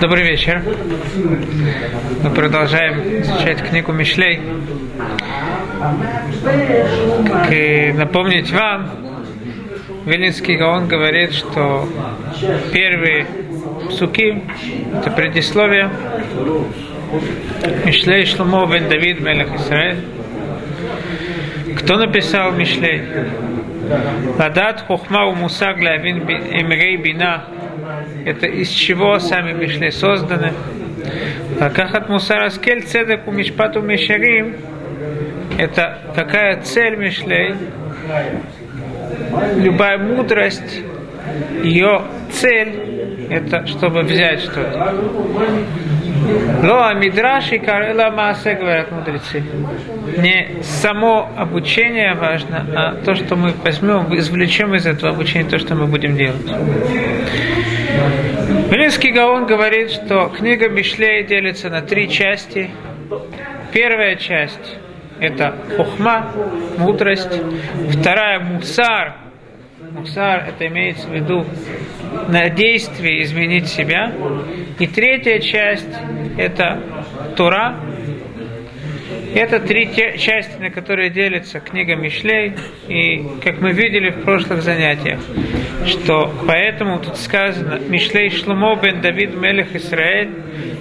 Добрый вечер. Мы продолжаем изучать книгу Мишлей. И напомнить вам, Вилинский Гаон говорит, что первые суки – это предисловие Мишлей Шломо бен Давид Мелех Исраэль. Кто написал Мишлей? Ладат хохма у мусаг лявин эмрей бина. Это из чего сами Мишлей созданы. Лакахат мусар аскель цедек у мишпату мишарим. Это какая цель Мишлей? Любая мудрость, ее цель, это чтобы взять что-то. Лоа Мидраш и Карела Маасе, говорят мудрецы. Не само обучение важно, а то, что мы возьмем, извлечем из этого обучения то, что мы будем делать. Белинский Гаон говорит, что книга Мишлей делится на три части. Первая часть – это хухма, мудрость. Вторая – мусар, Мусар – это имеется в виду на действие изменить себя. И третья часть – это Тура. Это три части, на которые делится книга Мишлей. И, как мы видели в прошлых занятиях, что поэтому тут сказано Мишлей Шломо бен Давид Мелех Исраэль.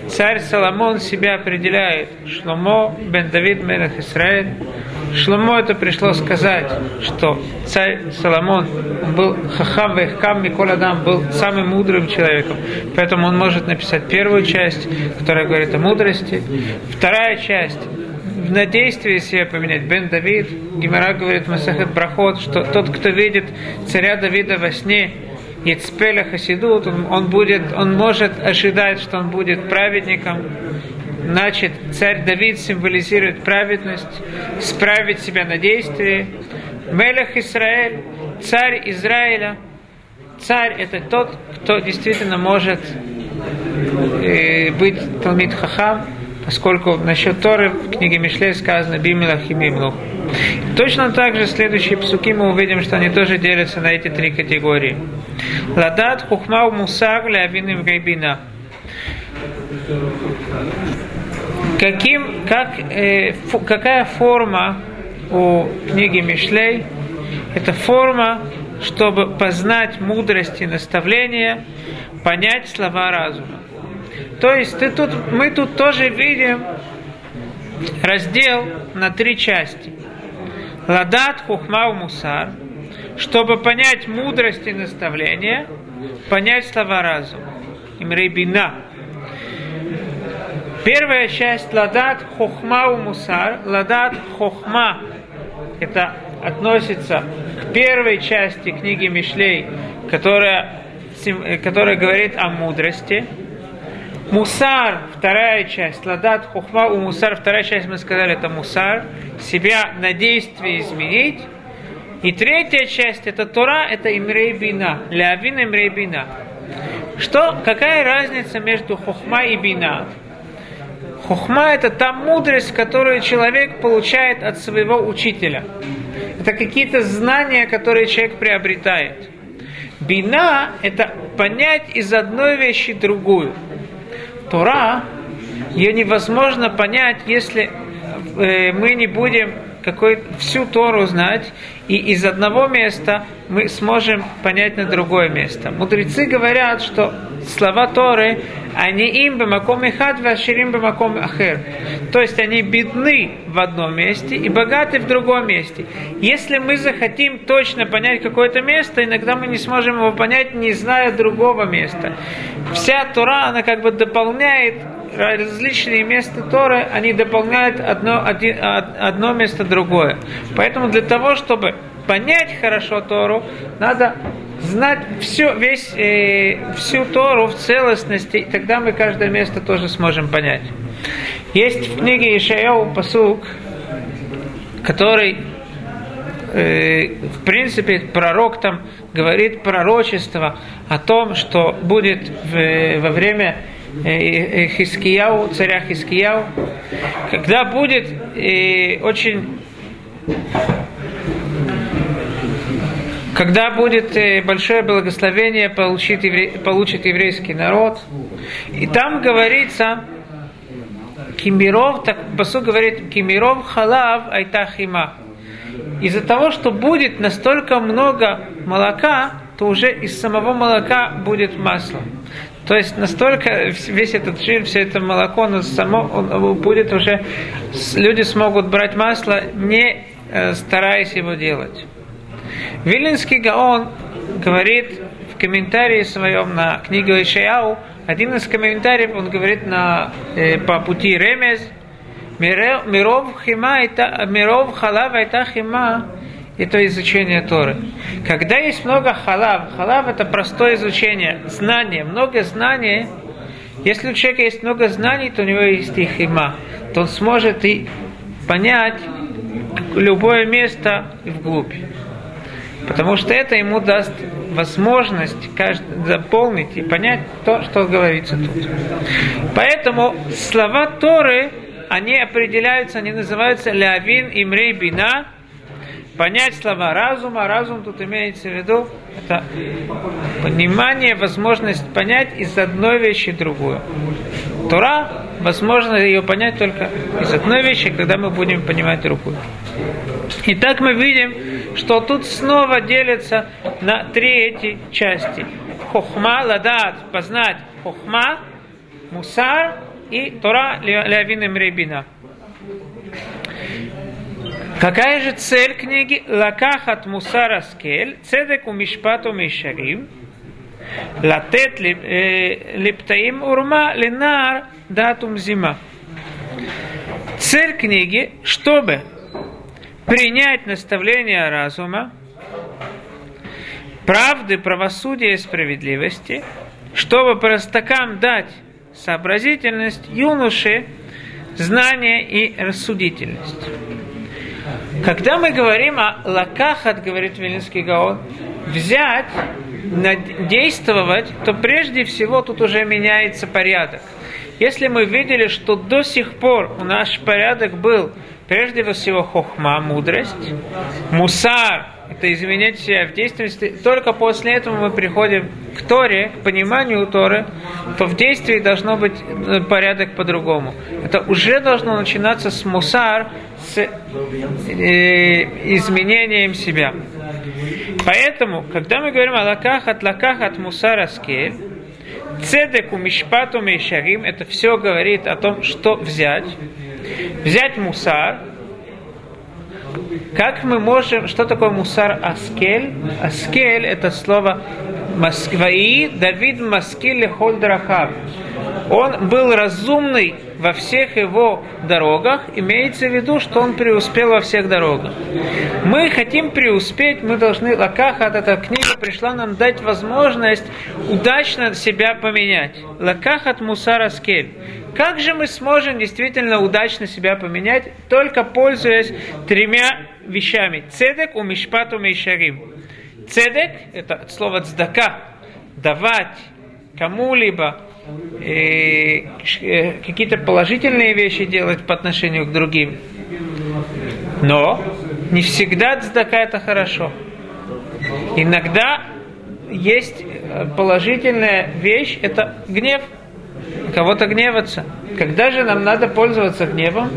Царь Соломон себя определяет. Шломо бен Давид Мелех Исраэль. Шломо это пришло сказать, что царь Соломон был хахам вехкам Микол Адам, был самым мудрым человеком. Поэтому он может написать первую часть, которая говорит о мудрости. Вторая часть на действие себе поменять. Бен Давид, Гимара говорит Масахет Брахот, что тот, кто видит царя Давида во сне, Ецпеля Хасидут, он, он, будет, он может ожидать, что он будет праведником, Значит, царь Давид символизирует праведность, справить себя на действие. Мелех Израиль, царь Израиля. Царь – это тот, кто действительно может э, быть Талмит Хахам, поскольку насчет Торы в книге Мишлей сказано «Бимилах и Мимлух». Точно так же следующие псуки мы увидим, что они тоже делятся на эти три категории. Ладат, хухмау, мусар, лявин и гайбина каким, как, э, фу, какая форма у книги Мишлей? Это форма, чтобы познать мудрость и наставления, понять слова разума. То есть ты тут, мы тут тоже видим раздел на три части. Ладат, хухма, мусар. Чтобы понять мудрость и наставление, понять слова разума. Имрейбина. Первая часть ладат хохма у мусар. Ладат хохма это относится к первой части книги Мишлей, которая, которая говорит о мудрости. Мусар, вторая часть, ладат хухма у мусар, вторая часть, мы сказали, это мусар, себя на действие изменить. И третья часть, это Тора, это имрей бина, лявин имрей бина. Что, какая разница между хухма и бина? Хухма – это та мудрость, которую человек получает от своего учителя. Это какие-то знания, которые человек приобретает. Бина – это понять из одной вещи другую. Тора, ее невозможно понять, если э, мы не будем какой, всю Тору знать, и из одного места мы сможем понять на другое место. Мудрецы говорят, что слова Торы, они им бы маком и хад, ваширим бы маком ахер. То есть они бедны в одном месте и богаты в другом месте. Если мы захотим точно понять какое-то место, иногда мы не сможем его понять, не зная другого места. Вся Тора, она как бы дополняет различные места Торы, они дополняют одно, один, одно место другое. Поэтому для того, чтобы понять хорошо Тору, надо знать все, весь, э, всю Тору в целостности, и тогда мы каждое место тоже сможем понять. Есть в книге Ишаяу посук, который э, в принципе пророк там говорит пророчество о том, что будет в, во время Хискияу, царя Хискияу, когда будет э, очень когда будет э, большое благословение, получит, евре... получит еврейский народ. И там говорится, Кимиров, так Басу говорит, Кимиров халав айтахима. Из-за того, что будет настолько много молока, то уже из самого молока будет масло. То есть настолько весь этот жир, все это молоко, оно само он будет уже, люди смогут брать масло, не э, стараясь его делать. Вилинский Гаон говорит в комментарии своем на книгу Ишаяу, один из комментариев, он говорит на, э, по пути Ремез, Миров хима, миров халав айта хима, это изучение Торы. Когда есть много халав, халав это простое изучение, знание, много знаний, если у человека есть много знаний, то у него есть и хима, то он сможет и понять любое место вглубь. Потому что это ему даст возможность заполнить и понять то, что говорится тут. Поэтому слова Торы, они определяются, они называются лявин имрей бина, понять слова разума. Разум тут имеется в виду это понимание, возможность понять из одной вещи другую. Тора, возможно ее понять только из одной вещи, когда мы будем понимать другую. Итак, мы видим, что тут снова делится на три эти части. Хохма, ладат, познать хохма, мусар и Тора лявин ребина. Какая же цель книги? Лакахат мусара скель, цедек у мишпату мишарим, латет лептаим урма ленар датум зима. Цель книги, чтобы принять наставление разума, правды, правосудия и справедливости, чтобы простакам дать сообразительность, юноше знание и рассудительность. Когда мы говорим о лакахат, говорит Вилинский Гаон, взять, действовать, то прежде всего тут уже меняется порядок. Если мы видели, что до сих пор наш порядок был прежде всего хохма, мудрость, мусар, это изменять себя в действенности, только после этого мы приходим к Торе, к пониманию Торы, то в действии должно быть э, порядок по-другому. Это уже должно начинаться с мусар, с э, изменением себя. Поэтому, когда мы говорим о лаках от лаках от мусара скель, Цедеку мишпату мейшарим, это все говорит о том, что взять. Взять мусар. Как мы можем, что такое мусар аскель? Аскель это слово Москваи, Давид Маскиль Хольдрахаб. Он был разумный во всех его дорогах, имеется в виду, что он преуспел во всех дорогах. Мы хотим преуспеть, мы должны, Лакаха от этой книги пришла нам дать возможность удачно себя поменять. Лакахат Мусара Скель. Как же мы сможем действительно удачно себя поменять, только пользуясь тремя вещами. Цедек у Мишпату Мишарим. Цедек – это слово цдака, давать кому-либо э, э, какие-то положительные вещи делать по отношению к другим. Но не всегда цдака это хорошо. Иногда есть положительная вещь, это гнев. Кого-то гневаться. Когда же нам надо пользоваться гневом?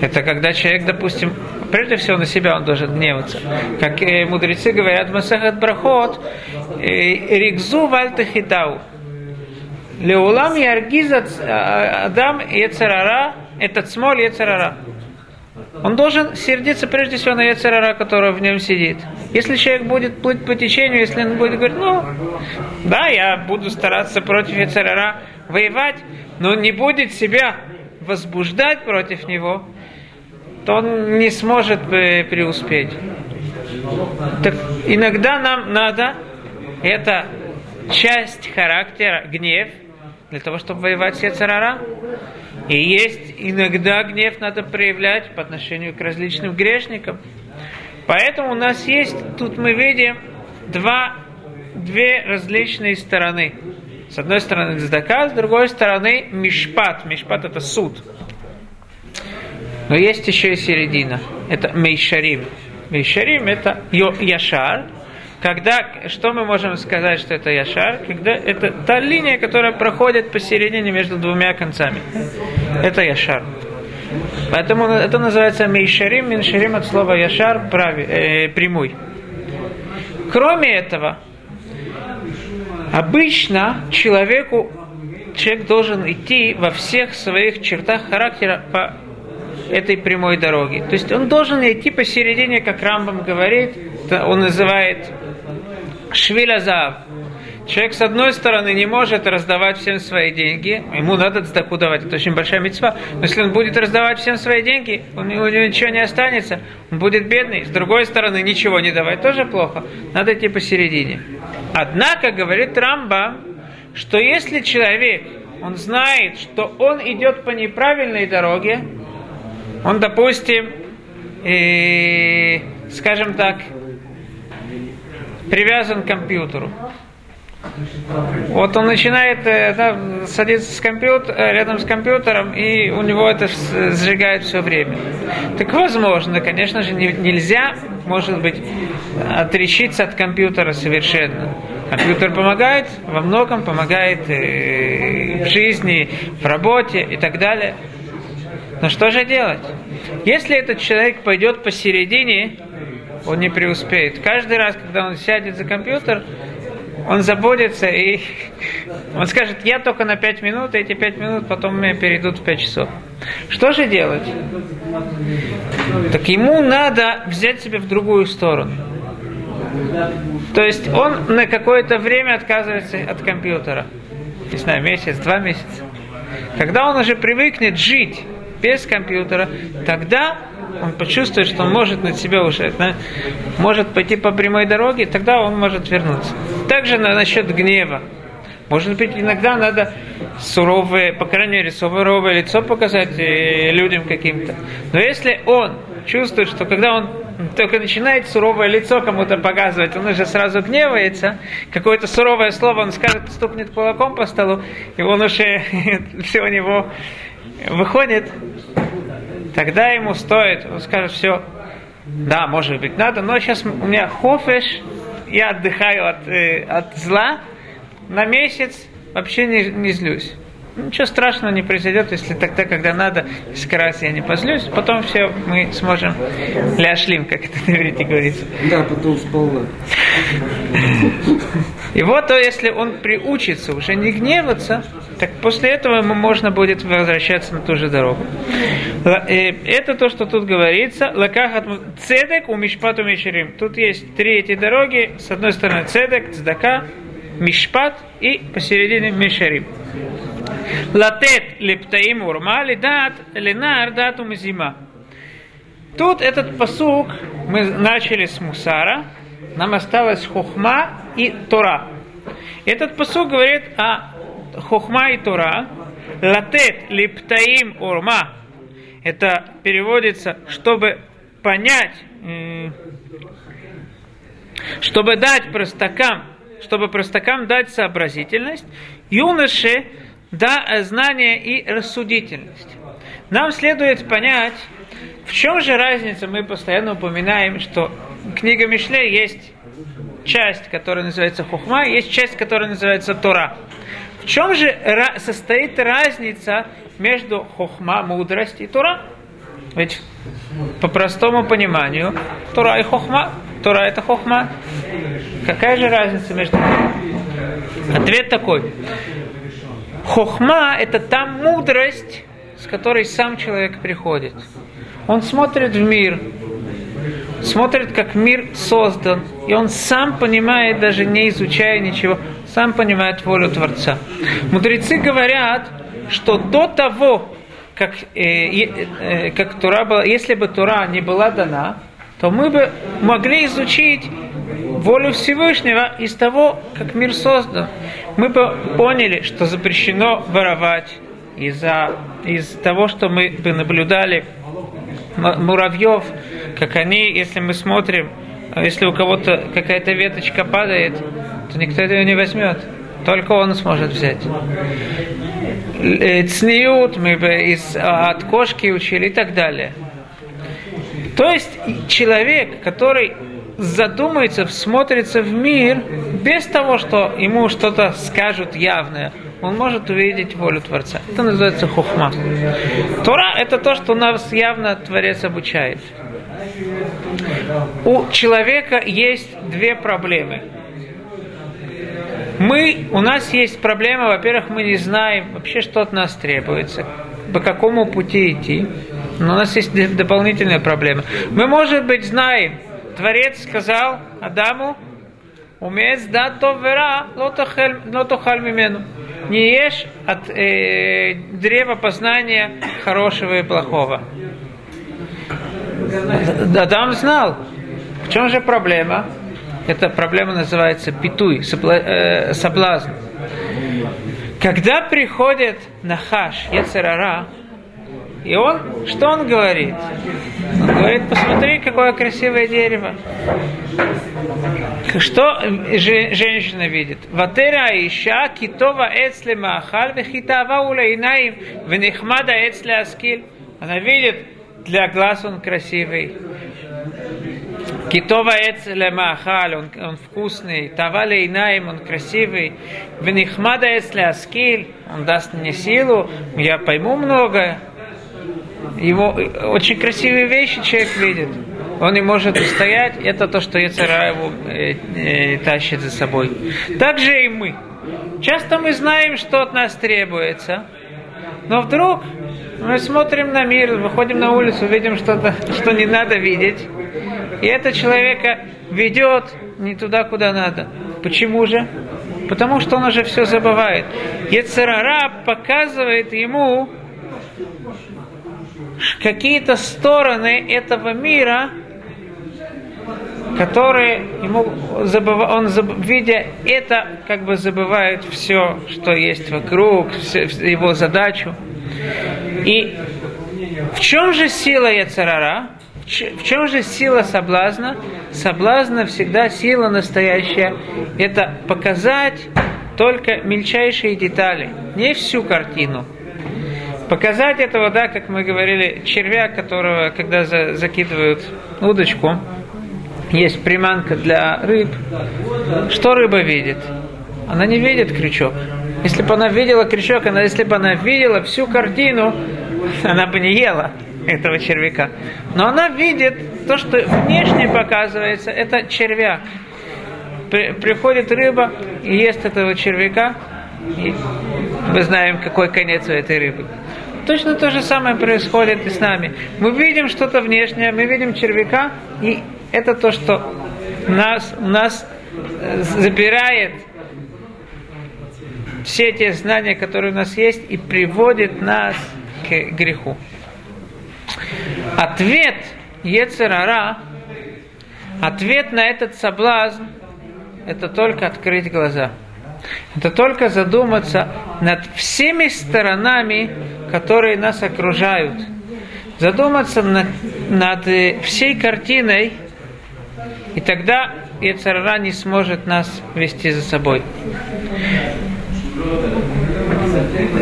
Это когда человек, допустим, прежде всего на себя он должен гневаться. Как э, мудрецы говорят, Масахат Брахот, э, Ригзу Вальтахитау. Леулам Яргиз Адам Ецарара, этот смоль Ецарара. Он должен сердиться прежде всего на Ецарара, который в нем сидит. Если человек будет плыть по течению, если он будет говорить, ну, да, я буду стараться против Ецарара воевать, но не будет себя возбуждать против него, то он не сможет преуспеть. Так иногда нам надо, это часть характера, гнев, для того, чтобы воевать с Яцерара. И есть иногда гнев надо проявлять по отношению к различным грешникам. Поэтому у нас есть, тут мы видим два, две различные стороны. С одной стороны Цдака, с другой стороны Мишпат. Мишпат это суд. Но есть еще и середина. Это Мейшарим. Мейшарим это Яшар, когда, что мы можем сказать, что это Яшар? Когда это та линия, которая проходит посередине между двумя концами. Это Яшар. Поэтому это называется Мейшарим, Миншарим от слова Яшар, прави, э, прямой. Кроме этого, обычно человеку человек должен идти во всех своих чертах характера по этой прямой дороге. То есть он должен идти посередине, как Рамбам говорит, он называет Швилязав. Человек, с одной стороны, не может раздавать всем свои деньги, ему надо цдаку давать, это очень большая мецва. Но если он будет раздавать всем свои деньги, у него ничего не останется, он будет бедный. С другой стороны, ничего не давать тоже плохо. Надо идти посередине. Однако, говорит Рамба, что если человек, он знает, что он идет по неправильной дороге, он, допустим, э, скажем так, привязан к компьютеру. Вот он начинает э, да, садиться с компьютер, э, рядом с компьютером, и у него это сжигает все время. Так возможно, конечно же, не, нельзя, может быть, отречиться от компьютера совершенно. Компьютер помогает, во многом помогает э, в жизни, в работе и так далее. Но что же делать? Если этот человек пойдет посередине, он не преуспеет. Каждый раз, когда он сядет за компьютер, он заботится и он скажет, я только на 5 минут, и эти 5 минут потом меня перейдут в 5 часов. Что же делать? Так ему надо взять себя в другую сторону. То есть он на какое-то время отказывается от компьютера. Не знаю, месяц, два месяца. Когда он уже привыкнет жить без компьютера, тогда он почувствует, что он может на себя уже, да, может пойти по прямой дороге, тогда он может вернуться. Также на, насчет гнева. Может быть, иногда надо суровое, по крайней мере, суровое лицо показать э, людям каким-то. Но если он чувствует, что когда он только начинает суровое лицо кому-то показывать, он уже сразу гневается, какое-то суровое слово он скажет, стукнет кулаком по столу, и он уже все у него выходит, тогда ему стоит, он скажет, все, да, может быть, надо, но сейчас у меня хофеш, я отдыхаю от, э, от зла на месяц, вообще не, не злюсь. Ничего страшного не произойдет, если тогда, когда надо, несколько раз я не позлюсь, потом все мы сможем ляшлим, как это на говорится. Да, потом сполна. И вот, если он приучится уже не гневаться, так после этого ему можно будет возвращаться на ту же дорогу. Э, это то, что тут говорится. Лакахат цедек у мишпату мишерим. Тут есть три эти дороги. С одной стороны цедек, цдака, мишпат и посередине мишерим. Латет лептаим урма лидат ленар дату мизима. Тут этот посук мы начали с мусара, нам осталось хохма и тора. Этот посук говорит о хохма и тора. Латет лептаим урма. Это переводится, чтобы понять, чтобы дать простакам, чтобы простакам дать сообразительность, юноше да, знание и рассудительность. Нам следует понять, в чем же разница, мы постоянно упоминаем, что книга Мишле есть часть, которая называется Хухма, есть часть, которая называется Тора. В чем же состоит разница между Хухма, мудрость и Тора? Ведь по простому пониманию Тора и Хохма. Тора это Хохма. Какая же разница между ними? Ответ такой. Хохма – это та мудрость, с которой сам человек приходит. Он смотрит в мир, смотрит, как мир создан, и он сам понимает, даже не изучая ничего, сам понимает волю Творца. Мудрецы говорят, что до того, как, э, э, как Тура была, если бы Тура не была дана, то мы бы могли изучить волю Всевышнего из того, как мир создан. Мы бы поняли, что запрещено воровать из-за из того, что мы бы наблюдали муравьев, как они, если мы смотрим, если у кого-то какая-то веточка падает, то никто ее не возьмет. Только он сможет взять. Э, цниют мы бы из, от кошки учили и так далее. То есть человек, который задумается, всмотрится в мир без того, что ему что-то скажут явное, он может увидеть волю Творца. Это называется хухма. Тора – это то, что нас явно Творец обучает. У человека есть две проблемы. Мы, у нас есть проблема, во-первых, мы не знаем вообще, что от нас требуется, по какому пути идти. Но у нас есть дополнительная проблема. Мы, может быть, знаем, Творец сказал Адаму, умеет дать то вера, лотохаль мимену. Не ешь от э, древа познания хорошего и плохого. Адам знал. В чем же проблема? Эта проблема называется питуй, э, соблазн. Когда приходит Нахаш, Ецерара, и он, что он говорит? Он говорит, посмотри, какое красивое дерево. Что женщина видит? Ватера Иша, китова эцле маахаль, вехитава улейнаим, венихмада эцле аскиль. Она видит, для глаз он красивый. Китова эцле маахаль, он, он вкусный. Тава лейнаим, он красивый. Венихмада эцле аскиль, он даст мне силу, я пойму многое его очень красивые вещи человек видит. Он не может устоять, это то, что Яцера его э, э, тащит за собой. Так же и мы. Часто мы знаем, что от нас требуется, но вдруг мы смотрим на мир, выходим на улицу, видим что-то, что не надо видеть, и это человека ведет не туда, куда надо. Почему же? Потому что он уже все забывает. Ецерара показывает ему, какие-то стороны этого мира, которые ему забыв... он заб... видя это, как бы забывает все, что есть вокруг, все, его задачу. И в чем же сила Яцерара? В чем же сила соблазна? Соблазна всегда сила настоящая. Это показать только мельчайшие детали, не всю картину. Показать этого, да, как мы говорили, червя, которого, когда за, закидывают удочку, есть приманка для рыб. Что рыба видит? Она не видит крючок. Если бы она видела крючок, она, если бы она видела всю картину, она бы не ела этого червяка. Но она видит то, что внешне показывается, это червяк. При, приходит рыба и ест этого червяка, и мы знаем, какой конец у этой рыбы. Точно то же самое происходит и с нами. Мы видим что-то внешнее, мы видим червяка, и это то, что нас, нас э, забирает все те знания, которые у нас есть, и приводит нас к греху. Ответ Ецерара, ответ на этот соблазн, это только открыть глаза – это только задуматься над всеми сторонами, которые нас окружают. Задуматься над, над э, всей картиной, и тогда Ецарара не сможет нас вести за собой.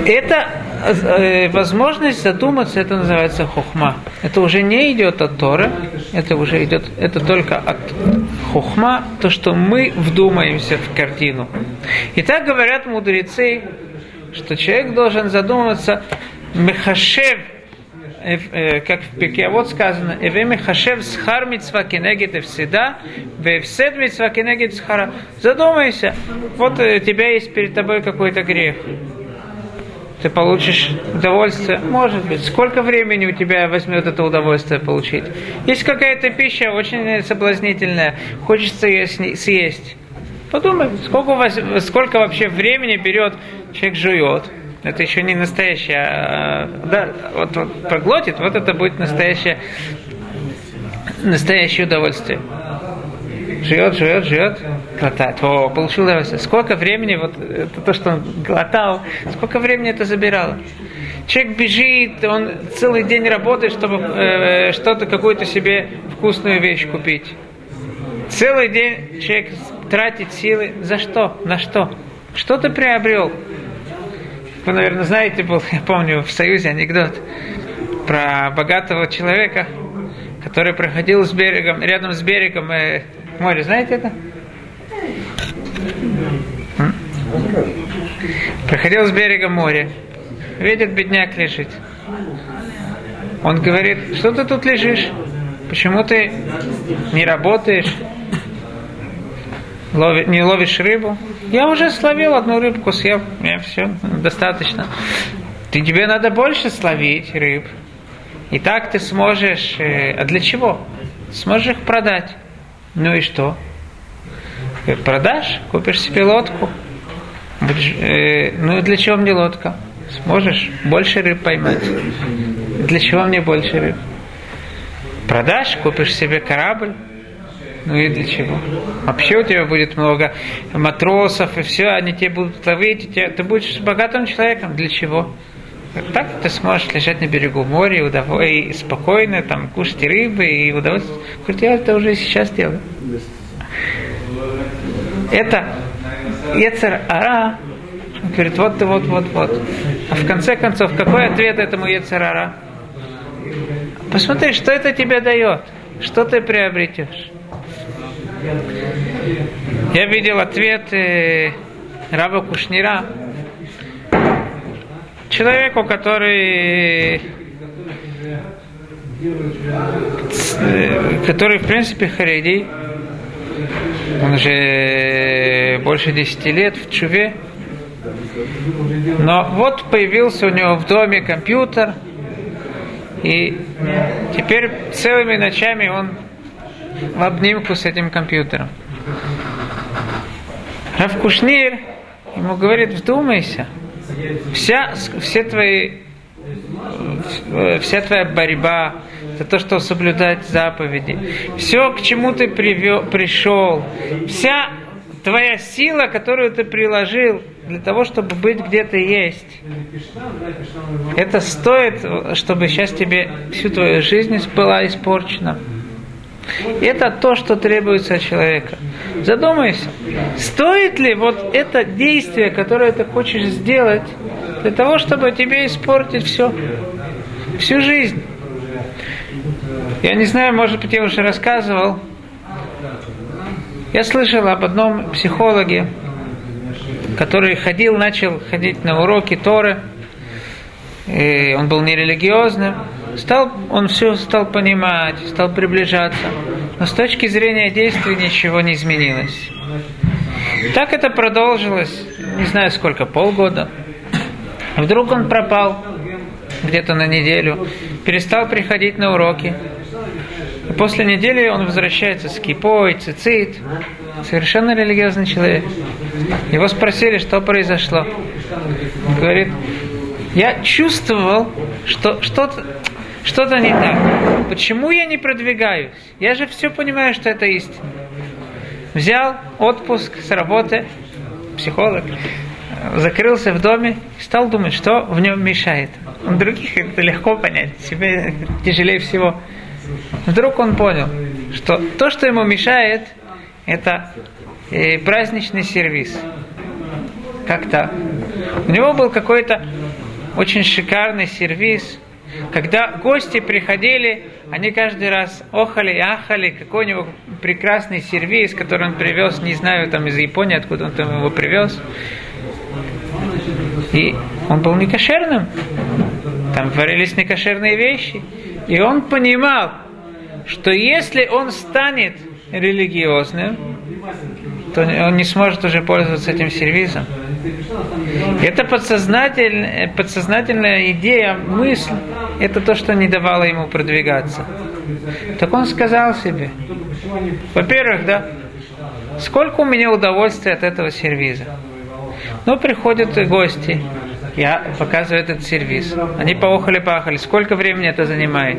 Это э, возможность задуматься, это называется хохма. Это уже не идет от Торы, это уже идет, это только от хохма, то, что мы вдумаемся в картину. И так говорят мудрецы, что человек должен задумываться мехашев, как в Пеке, вот сказано, «Эве мехашев схар митцва кенегет всегда, вевсед митцва кенегет схара». Задумайся, вот у тебя есть перед тобой какой-то грех ты получишь удовольствие, может быть, сколько времени у тебя возьмет это удовольствие получить. Есть какая-то пища очень соблазнительная, хочется ее съесть. Подумай, сколько, сколько вообще времени берет человек жует. Это еще не настоящее, а, да, вот, вот проглотит, вот это будет настоящее, настоящее удовольствие живет, живет, живет, глотает. О, получил удовольствие. Сколько времени, вот это то, что он глотал, сколько времени это забирало. Человек бежит, он целый день работает, чтобы э, что-то, какую-то себе вкусную вещь купить. Целый день человек тратит силы. За что? На что? Что ты приобрел? Вы, наверное, знаете, был, я помню, в Союзе анекдот про богатого человека, который проходил с берегом, рядом с берегом, э, море, знаете это? Проходил с берега моря. Видит, бедняк лежит. Он говорит, что ты тут лежишь? Почему ты не работаешь? Лови, не ловишь рыбу? Я уже словил одну рыбку, съел. Мне все, достаточно. Ты, тебе надо больше словить рыб. И так ты сможешь... Э, а для чего? Сможешь их продать. Ну и что? Э, продашь, купишь себе лодку. Будешь, э, ну и для чего мне лодка? Сможешь больше рыб поймать. Для чего мне больше рыб? Продашь, купишь себе корабль. Ну и для чего? Вообще у тебя будет много матросов, и все, они тебе будут ловить, и тебе, ты будешь богатым человеком. Для чего? Так ты сможешь лежать на берегу моря и, удов... и спокойно там, кушать рыбы и удовольствие. Хоть я это уже сейчас делаю. Это Ецер Ара говорит, вот ты, вот, вот, вот. А в конце концов, какой ответ этому Ецер Ара? Посмотри, что это тебе дает, что ты приобретешь. Я видел ответ э, Раба Кушнира, человеку, который который, в принципе, харидей, он уже больше 10 лет в Чуве, но вот появился у него в доме компьютер, и теперь целыми ночами он в обнимку с этим компьютером. Раф Кушнир ему говорит, вдумайся – вся, все твои, вся твоя борьба за то, что соблюдать заповеди, все, к чему ты привел, пришел, вся твоя сила, которую ты приложил для того, чтобы быть где то есть. Это стоит, чтобы сейчас тебе всю твою жизнь была испорчена. Это то, что требуется от человека. Задумайся, стоит ли вот это действие, которое ты хочешь сделать, для того, чтобы тебе испортить все, всю жизнь. Я не знаю, может быть, я уже рассказывал. Я слышал об одном психологе, который ходил, начал ходить на уроки Торы. И он был нерелигиозным. Стал, он все стал понимать, стал приближаться. Но с точки зрения действий ничего не изменилось. Так это продолжилось, не знаю сколько, полгода. Вдруг он пропал где-то на неделю, перестал приходить на уроки. И после недели он возвращается с кипой, цицит, совершенно религиозный человек. Его спросили, что произошло. Он говорит, я чувствовал, что что-то что-то не так. Почему я не продвигаюсь? Я же все понимаю, что это истина. Взял отпуск с работы, психолог, закрылся в доме, стал думать, что в нем мешает. У других это легко понять, себе тяжелее всего. Вдруг он понял, что то, что ему мешает, это э, праздничный сервис. Как так? У него был какой-то очень шикарный сервис, когда гости приходили, они каждый раз охали и ахали, какой у него прекрасный сервис, который он привез, не знаю, там из Японии, откуда он там его привез. И он был некошерным. Там творились некошерные вещи. И он понимал, что если он станет религиозным, то он не сможет уже пользоваться этим сервисом. Это подсознательная, подсознательная идея, мысль, это то, что не давало ему продвигаться. Так он сказал себе, во-первых, да, сколько у меня удовольствия от этого сервиза. Ну, приходят гости, я показываю этот сервис. Они поохали-пахали. Сколько времени это занимает?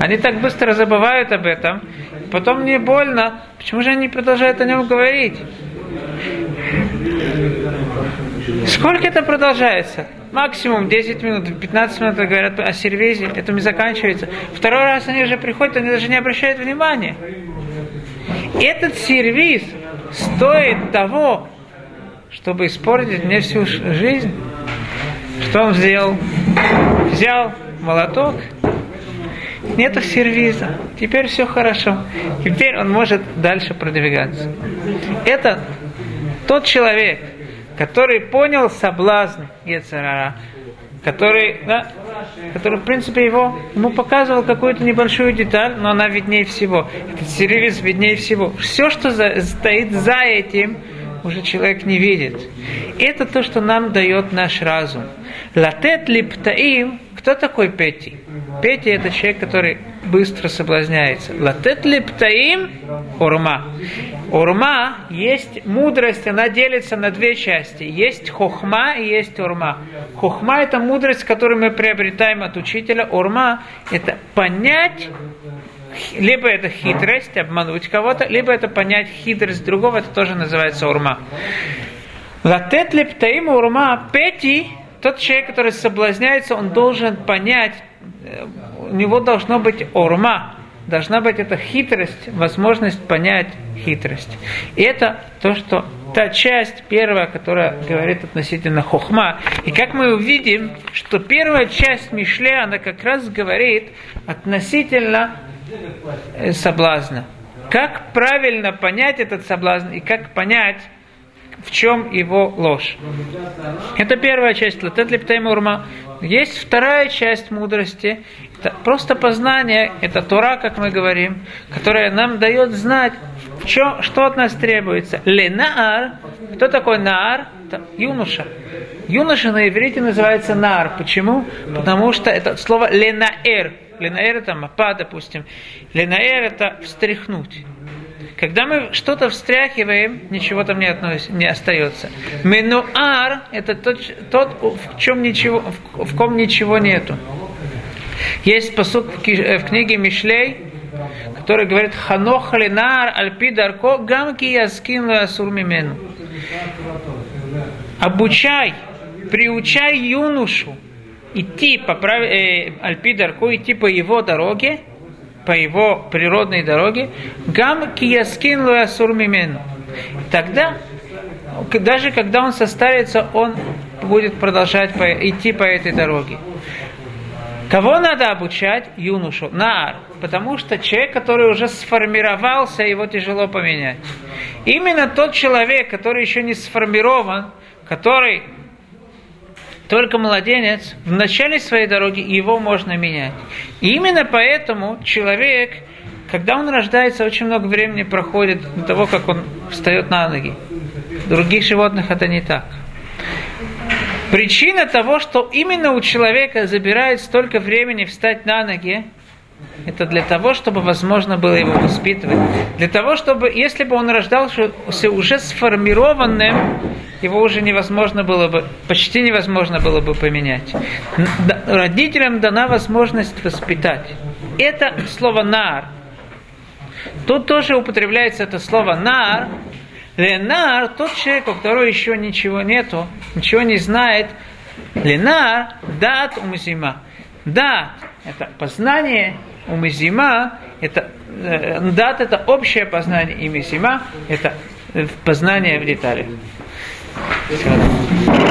Они так быстро забывают об этом. Потом мне больно. Почему же они продолжают о нем говорить? Сколько это продолжается? Максимум 10 минут, 15 минут говорят о сервизе, это не заканчивается. Второй раз они уже приходят, они даже не обращают внимания. Этот сервис стоит того, чтобы испортить мне всю жизнь. Что он сделал? Взял молоток нету сервиза, теперь все хорошо. Теперь он может дальше продвигаться. Это тот человек, который понял соблазн Ецарара, который, да, который, в принципе, его, ему показывал какую-то небольшую деталь, но она виднее всего. Этот сервис виднее всего. Все, что за, стоит за этим, уже человек не видит. Это то, что нам дает наш разум. Латет липтаим, кто такой Пети? Пети это человек, который быстро соблазняется. Латет липтаим урма. Урма есть мудрость, она делится на две части. Есть хохма и есть урма. Хохма это мудрость, которую мы приобретаем от учителя. Урма это понять либо это хитрость, обмануть кого-то, либо это понять хитрость другого, это тоже называется урма. Латет лептаим урма пети, тот человек, который соблазняется, он должен понять, у него должно быть урма, должна быть эта хитрость, возможность понять хитрость. И это то, что та часть первая, которая говорит относительно хохма. И как мы увидим, что первая часть Мишле, она как раз говорит относительно Э, соблазна. Как правильно понять этот соблазн и как понять, в чем его ложь. Это первая часть Латет Лептаймурма. Есть вторая часть мудрости. Это просто познание, это Тора, как мы говорим, которая нам дает знать, что, что от нас требуется. Ленаар. Кто такой Наар? Это юноша. Юноша на иврите называется Наар. Почему? Потому что это слово Ленаэр Ленаэр это мапа, допустим. Ленаэр это встряхнуть. Когда мы что-то встряхиваем, ничего там не, относится, не остается. Менуар – это тот, тот в, чем ничего, в, в ком ничего нету. Есть посуд в книге Мишлей, который говорит «Ханох ленар альпи дарко гамки яскин асур мимену». Обучай, приучай юношу идти по прав... э, Альпидарку, идти по его дороге, по его природной дороге, гам кияскин луасур мимену. Тогда, даже когда он состарится, он будет продолжать идти по этой дороге. Кого надо обучать? Юношу, нар. Потому что человек, который уже сформировался, его тяжело поменять. Именно тот человек, который еще не сформирован, который только младенец, в начале своей дороги его можно менять. И именно поэтому человек, когда он рождается, очень много времени проходит до того, как он встает на ноги. Других животных это не так. Причина того, что именно у человека забирает столько времени встать на ноги, это для того, чтобы возможно было его воспитывать. Для того, чтобы, если бы он рождался уже сформированным, его уже невозможно было бы, почти невозможно было бы поменять. Родителям дана возможность воспитать. Это слово «нар». Тут тоже употребляется это слово «нар». Ленар, тот человек, у которого еще ничего нету, ничего не знает. Ленар, дат умзима. Да, это познание, умизима, это э, дат это общее познание, и мизима это познание в деталях.